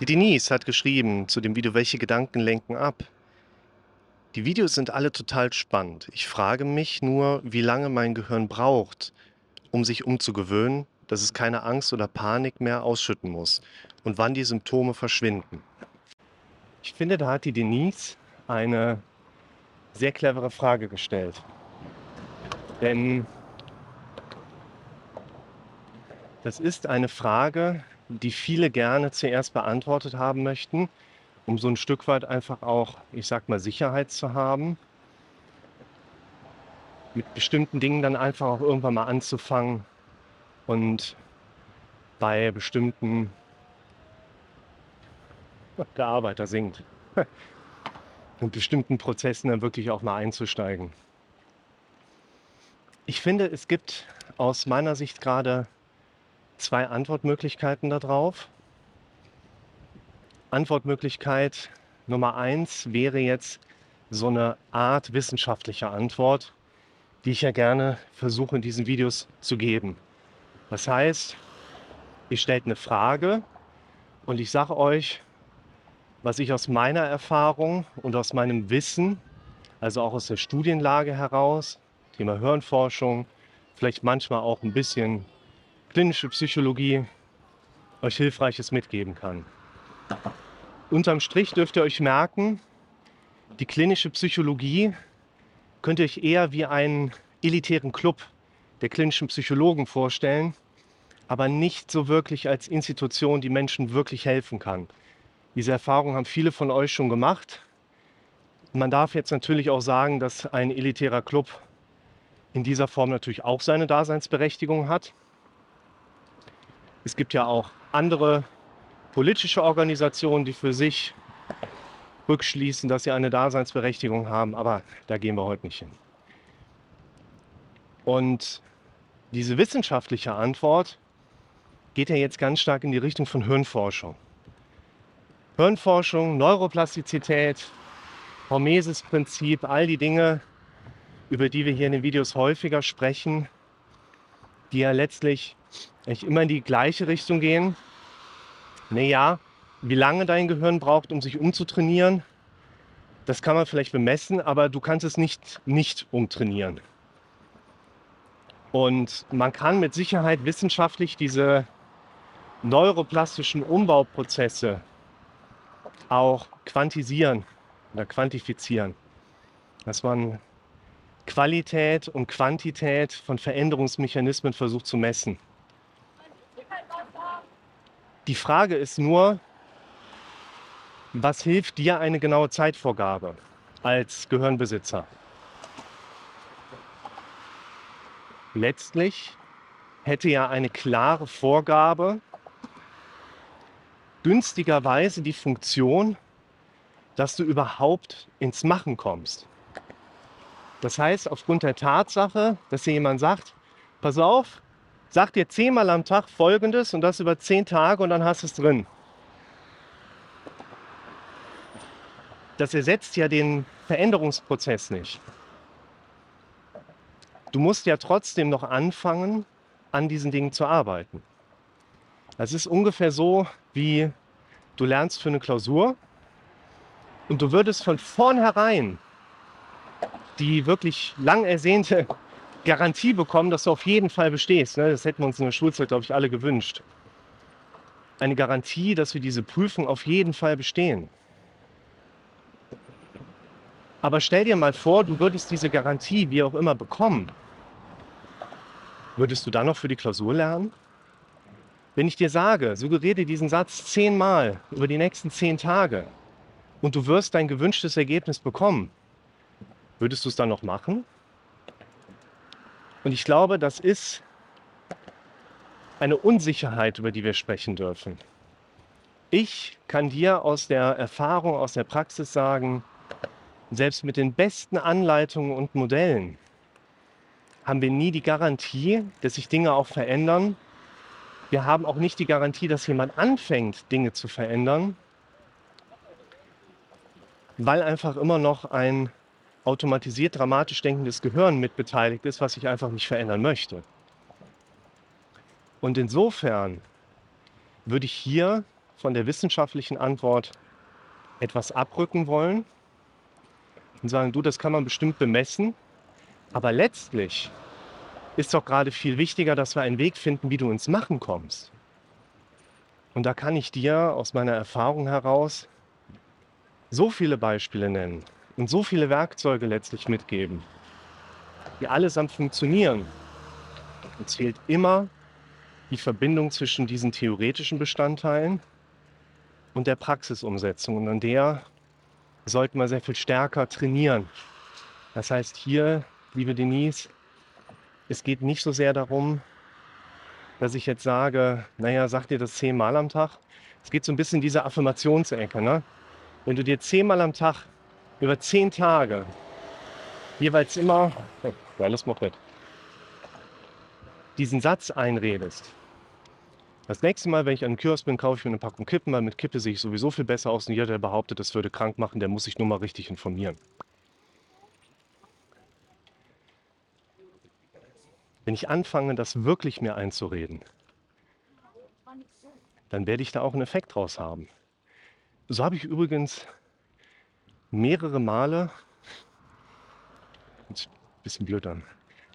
Die Denise hat geschrieben zu dem Video Welche Gedanken lenken ab? Die Videos sind alle total spannend. Ich frage mich nur, wie lange mein Gehirn braucht, um sich umzugewöhnen, dass es keine Angst oder Panik mehr ausschütten muss und wann die Symptome verschwinden. Ich finde, da hat die Denise eine sehr clevere Frage gestellt. Denn das ist eine Frage, die viele gerne zuerst beantwortet haben möchten, um so ein Stück weit einfach auch, ich sag mal, Sicherheit zu haben. Mit bestimmten Dingen dann einfach auch irgendwann mal anzufangen und bei bestimmten der Arbeiter singt. Und bestimmten Prozessen dann wirklich auch mal einzusteigen. Ich finde, es gibt aus meiner Sicht gerade zwei Antwortmöglichkeiten darauf. Antwortmöglichkeit Nummer eins wäre jetzt so eine Art wissenschaftlicher Antwort, die ich ja gerne versuche in diesen Videos zu geben. Das heißt, ihr stellt eine Frage und ich sage euch, was ich aus meiner Erfahrung und aus meinem Wissen, also auch aus der Studienlage heraus, Thema Hirnforschung, vielleicht manchmal auch ein bisschen klinische Psychologie, euch Hilfreiches mitgeben kann. Unterm Strich dürft ihr euch merken, die klinische Psychologie könnt ihr euch eher wie einen elitären Club der klinischen Psychologen vorstellen, aber nicht so wirklich als Institution, die Menschen wirklich helfen kann. Diese Erfahrung haben viele von euch schon gemacht. Man darf jetzt natürlich auch sagen, dass ein elitärer Club in dieser Form natürlich auch seine Daseinsberechtigung hat. Es gibt ja auch andere politische Organisationen, die für sich rückschließen, dass sie eine Daseinsberechtigung haben, aber da gehen wir heute nicht hin. Und diese wissenschaftliche Antwort geht ja jetzt ganz stark in die Richtung von Hirnforschung. Hirnforschung, Neuroplastizität, Hormesis-Prinzip, all die Dinge, über die wir hier in den Videos häufiger sprechen, die ja letztlich echt immer in die gleiche Richtung gehen. Naja, wie lange dein Gehirn braucht, um sich umzutrainieren, das kann man vielleicht bemessen, aber du kannst es nicht nicht umtrainieren. Und man kann mit Sicherheit wissenschaftlich diese neuroplastischen Umbauprozesse auch quantisieren oder quantifizieren. Dass man Qualität und Quantität von Veränderungsmechanismen versucht zu messen. Die Frage ist nur, was hilft dir eine genaue Zeitvorgabe als Gehirnbesitzer? Letztlich hätte ja eine klare Vorgabe günstigerweise die Funktion, dass du überhaupt ins Machen kommst. Das heißt, aufgrund der Tatsache, dass dir jemand sagt, pass auf, sag dir zehnmal am Tag Folgendes und das über zehn Tage und dann hast du es drin. Das ersetzt ja den Veränderungsprozess nicht. Du musst ja trotzdem noch anfangen, an diesen Dingen zu arbeiten. Das ist ungefähr so, wie du lernst für eine Klausur und du würdest von vornherein die wirklich lang ersehnte Garantie bekommen, dass du auf jeden Fall bestehst. Ne? Das hätten wir uns in der Schulzeit, glaube ich, alle gewünscht. Eine Garantie, dass wir diese Prüfung auf jeden Fall bestehen. Aber stell dir mal vor, du würdest diese Garantie wie auch immer bekommen. Würdest du dann noch für die Klausur lernen? Wenn ich dir sage, suggeriere dir diesen Satz zehnmal über die nächsten zehn Tage und du wirst dein gewünschtes Ergebnis bekommen, würdest du es dann noch machen? Und ich glaube, das ist eine Unsicherheit, über die wir sprechen dürfen. Ich kann dir aus der Erfahrung, aus der Praxis sagen, selbst mit den besten Anleitungen und Modellen haben wir nie die Garantie, dass sich Dinge auch verändern wir haben auch nicht die Garantie, dass jemand anfängt, Dinge zu verändern, weil einfach immer noch ein automatisiert dramatisch denkendes Gehirn mit beteiligt ist, was sich einfach nicht verändern möchte. Und insofern würde ich hier von der wissenschaftlichen Antwort etwas abrücken wollen und sagen, du, das kann man bestimmt bemessen, aber letztlich ist doch gerade viel wichtiger, dass wir einen Weg finden, wie du ins Machen kommst. Und da kann ich dir aus meiner Erfahrung heraus so viele Beispiele nennen und so viele Werkzeuge letztlich mitgeben, die allesamt funktionieren. Und zählt immer die Verbindung zwischen diesen theoretischen Bestandteilen und der Praxisumsetzung. Und an der sollten wir sehr viel stärker trainieren. Das heißt hier, liebe Denise, es geht nicht so sehr darum, dass ich jetzt sage, naja, sag dir das zehnmal am Tag. Es geht so ein bisschen in diese Affirmationsecke. Ne? Wenn du dir zehnmal am Tag über zehn Tage jeweils immer, geiles Moped, diesen Satz einredest, das nächste Mal, wenn ich an den Kiosk bin, kaufe ich mir eine Packung Kippen, weil mit Kippe sehe ich sowieso viel besser aus. Und jeder, der behauptet, das würde krank machen, der muss sich nur mal richtig informieren. Wenn ich anfange, das wirklich mir einzureden, dann werde ich da auch einen Effekt draus haben. So habe ich übrigens mehrere Male, ein bisschen blöd an,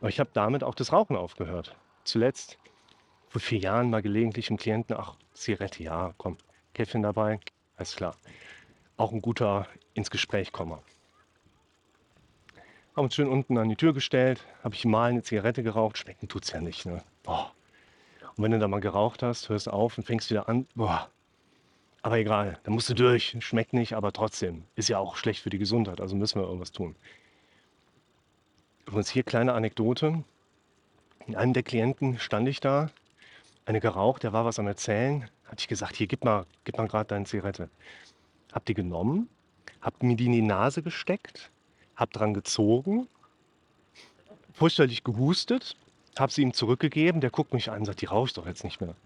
aber ich habe damit auch das Rauchen aufgehört. Zuletzt vor vier Jahren mal gelegentlich im Klienten, ach, Zigarette, ja, komm, Käffchen dabei, alles klar. Auch ein guter ins Gespräch kommen. Haben uns schön unten an die Tür gestellt, habe ich mal eine Zigarette geraucht, schmecken tut es ja nicht, ne? Boah. Und wenn du da mal geraucht hast, hörst auf und fängst wieder an, boah. Aber egal, da musst du durch, schmeckt nicht, aber trotzdem, ist ja auch schlecht für die Gesundheit, also müssen wir irgendwas tun. Übrigens hier kleine Anekdote. In einem der Klienten stand ich da eine geraucht, der war was am Erzählen. Hatte ich gesagt, hier, gib mal, gib mal gerade deine Zigarette. Hab die genommen, hab mir die in die Nase gesteckt, hab dran gezogen, fürchterlich gehustet, hab sie ihm zurückgegeben. Der guckt mich an und sagt, die rauche ich doch jetzt nicht mehr.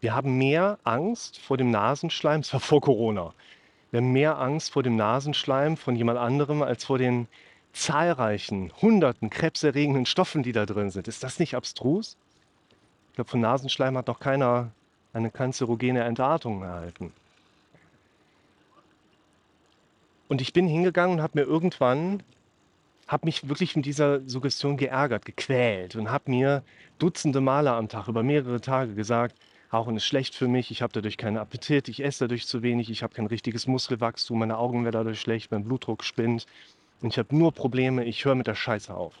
Wir haben mehr Angst vor dem Nasenschleim, das war vor Corona. Wir haben mehr Angst vor dem Nasenschleim von jemand anderem als vor den zahlreichen, hunderten krebserregenden Stoffen, die da drin sind. Ist das nicht abstrus? Ich glaube, von Nasenschleim hat noch keiner eine kanzerogene Entartung erhalten. Und ich bin hingegangen und habe mir irgendwann, habe mich wirklich in dieser Suggestion geärgert, gequält und habe mir Dutzende Male am Tag über mehrere Tage gesagt, Rauchen ist schlecht für mich, ich habe dadurch keinen Appetit, ich esse dadurch zu wenig, ich habe kein richtiges Muskelwachstum, meine Augen werden dadurch schlecht, mein Blutdruck spinnt und ich habe nur Probleme, ich höre mit der Scheiße auf.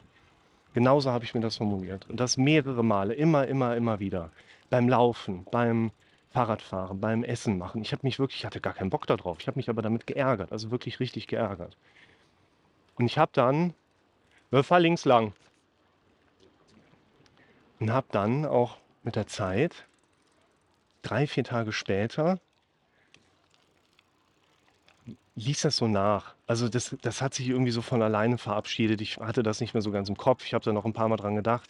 Genauso habe ich mir das formuliert. Und das mehrere Male, immer, immer, immer wieder. Beim Laufen, beim Fahrradfahren, beim Essen machen. Ich habe mich wirklich, ich hatte gar keinen Bock darauf. Ich habe mich aber damit geärgert, also wirklich richtig geärgert. Und ich habe dann, fahr links lang. Und habe dann auch mit der Zeit, drei, vier Tage später, ließ das so nach. Also das, das hat sich irgendwie so von alleine verabschiedet. Ich hatte das nicht mehr so ganz im Kopf. Ich habe da noch ein paar Mal dran gedacht.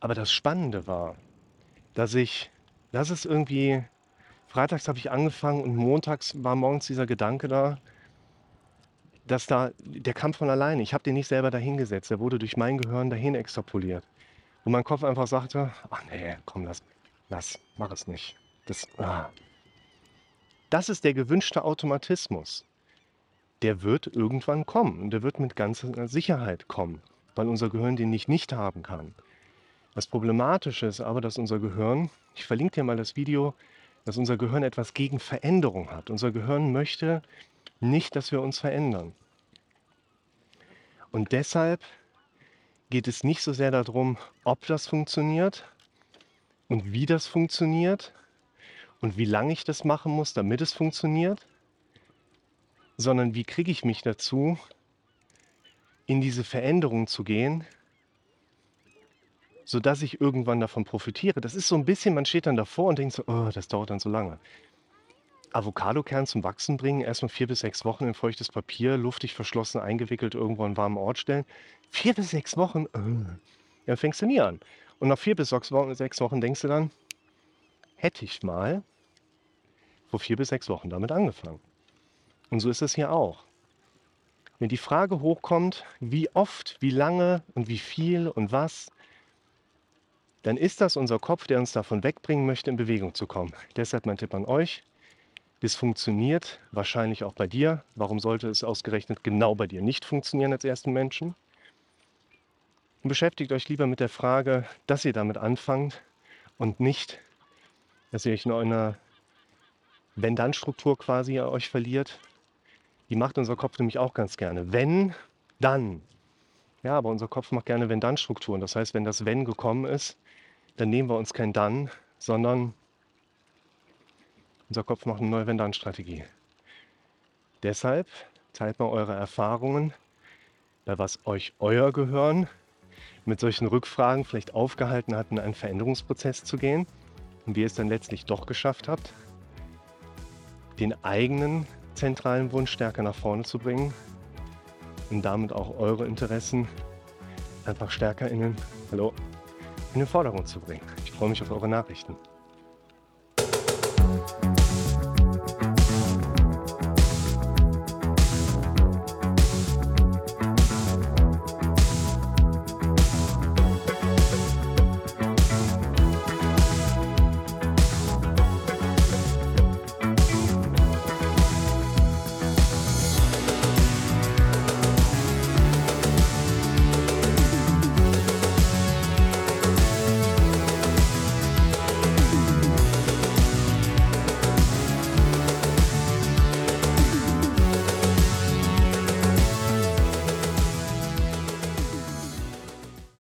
Aber das Spannende war, dass ich, das ist irgendwie, freitags habe ich angefangen und montags war morgens dieser Gedanke da, dass da, der kam von alleine. Ich habe den nicht selber dahingesetzt. Der wurde durch mein Gehirn dahin extrapoliert. Und mein Kopf einfach sagte, ach nee, komm, lass, lass, mach es nicht. Das, ah, das ist der gewünschte Automatismus. Der wird irgendwann kommen. Der wird mit ganzer Sicherheit kommen, weil unser Gehirn den nicht nicht haben kann. Das Problematische ist aber, dass unser Gehirn, ich verlinke dir mal das Video, dass unser Gehirn etwas gegen Veränderung hat. Unser Gehirn möchte nicht, dass wir uns verändern. Und deshalb geht es nicht so sehr darum, ob das funktioniert und wie das funktioniert, und wie lange ich das machen muss, damit es funktioniert, sondern wie kriege ich mich dazu, in diese Veränderung zu gehen, sodass ich irgendwann davon profitiere. Das ist so ein bisschen, man steht dann davor und denkt so, oh, das dauert dann so lange. Avocadokern zum Wachsen bringen, erstmal vier bis sechs Wochen in feuchtes Papier, luftig verschlossen, eingewickelt, irgendwo an warmen Ort stellen. Vier bis sechs Wochen, äh, ja, fängst du nie an. Und nach vier bis sechs Wochen, sechs Wochen denkst du dann, hätte ich mal vor vier bis sechs Wochen damit angefangen. Und so ist es hier auch. Wenn die Frage hochkommt, wie oft, wie lange und wie viel und was, dann ist das unser Kopf, der uns davon wegbringen möchte, in Bewegung zu kommen. Deshalb mein Tipp an euch. Das funktioniert wahrscheinlich auch bei dir. Warum sollte es ausgerechnet genau bei dir nicht funktionieren als ersten Menschen? Und beschäftigt euch lieber mit der Frage, dass ihr damit anfangt und nicht, dass ihr euch in einer Wenn-Dann-Struktur quasi euch verliert. Die macht unser Kopf nämlich auch ganz gerne. Wenn, dann. Ja, aber unser Kopf macht gerne Wenn-Dann-Strukturen. Das heißt, wenn das Wenn gekommen ist, dann nehmen wir uns kein Dann, sondern unser Kopf macht eine neue Wenn-Dann-Strategie. Deshalb teilt mal eure Erfahrungen, bei was euch euer Gehirn mit solchen Rückfragen vielleicht aufgehalten hat, in einen Veränderungsprozess zu gehen und wie ihr es dann letztlich doch geschafft habt, den eigenen zentralen Wunsch stärker nach vorne zu bringen und damit auch eure Interessen einfach stärker in den, hallo, in den Vordergrund zu bringen. Ich freue mich auf eure Nachrichten.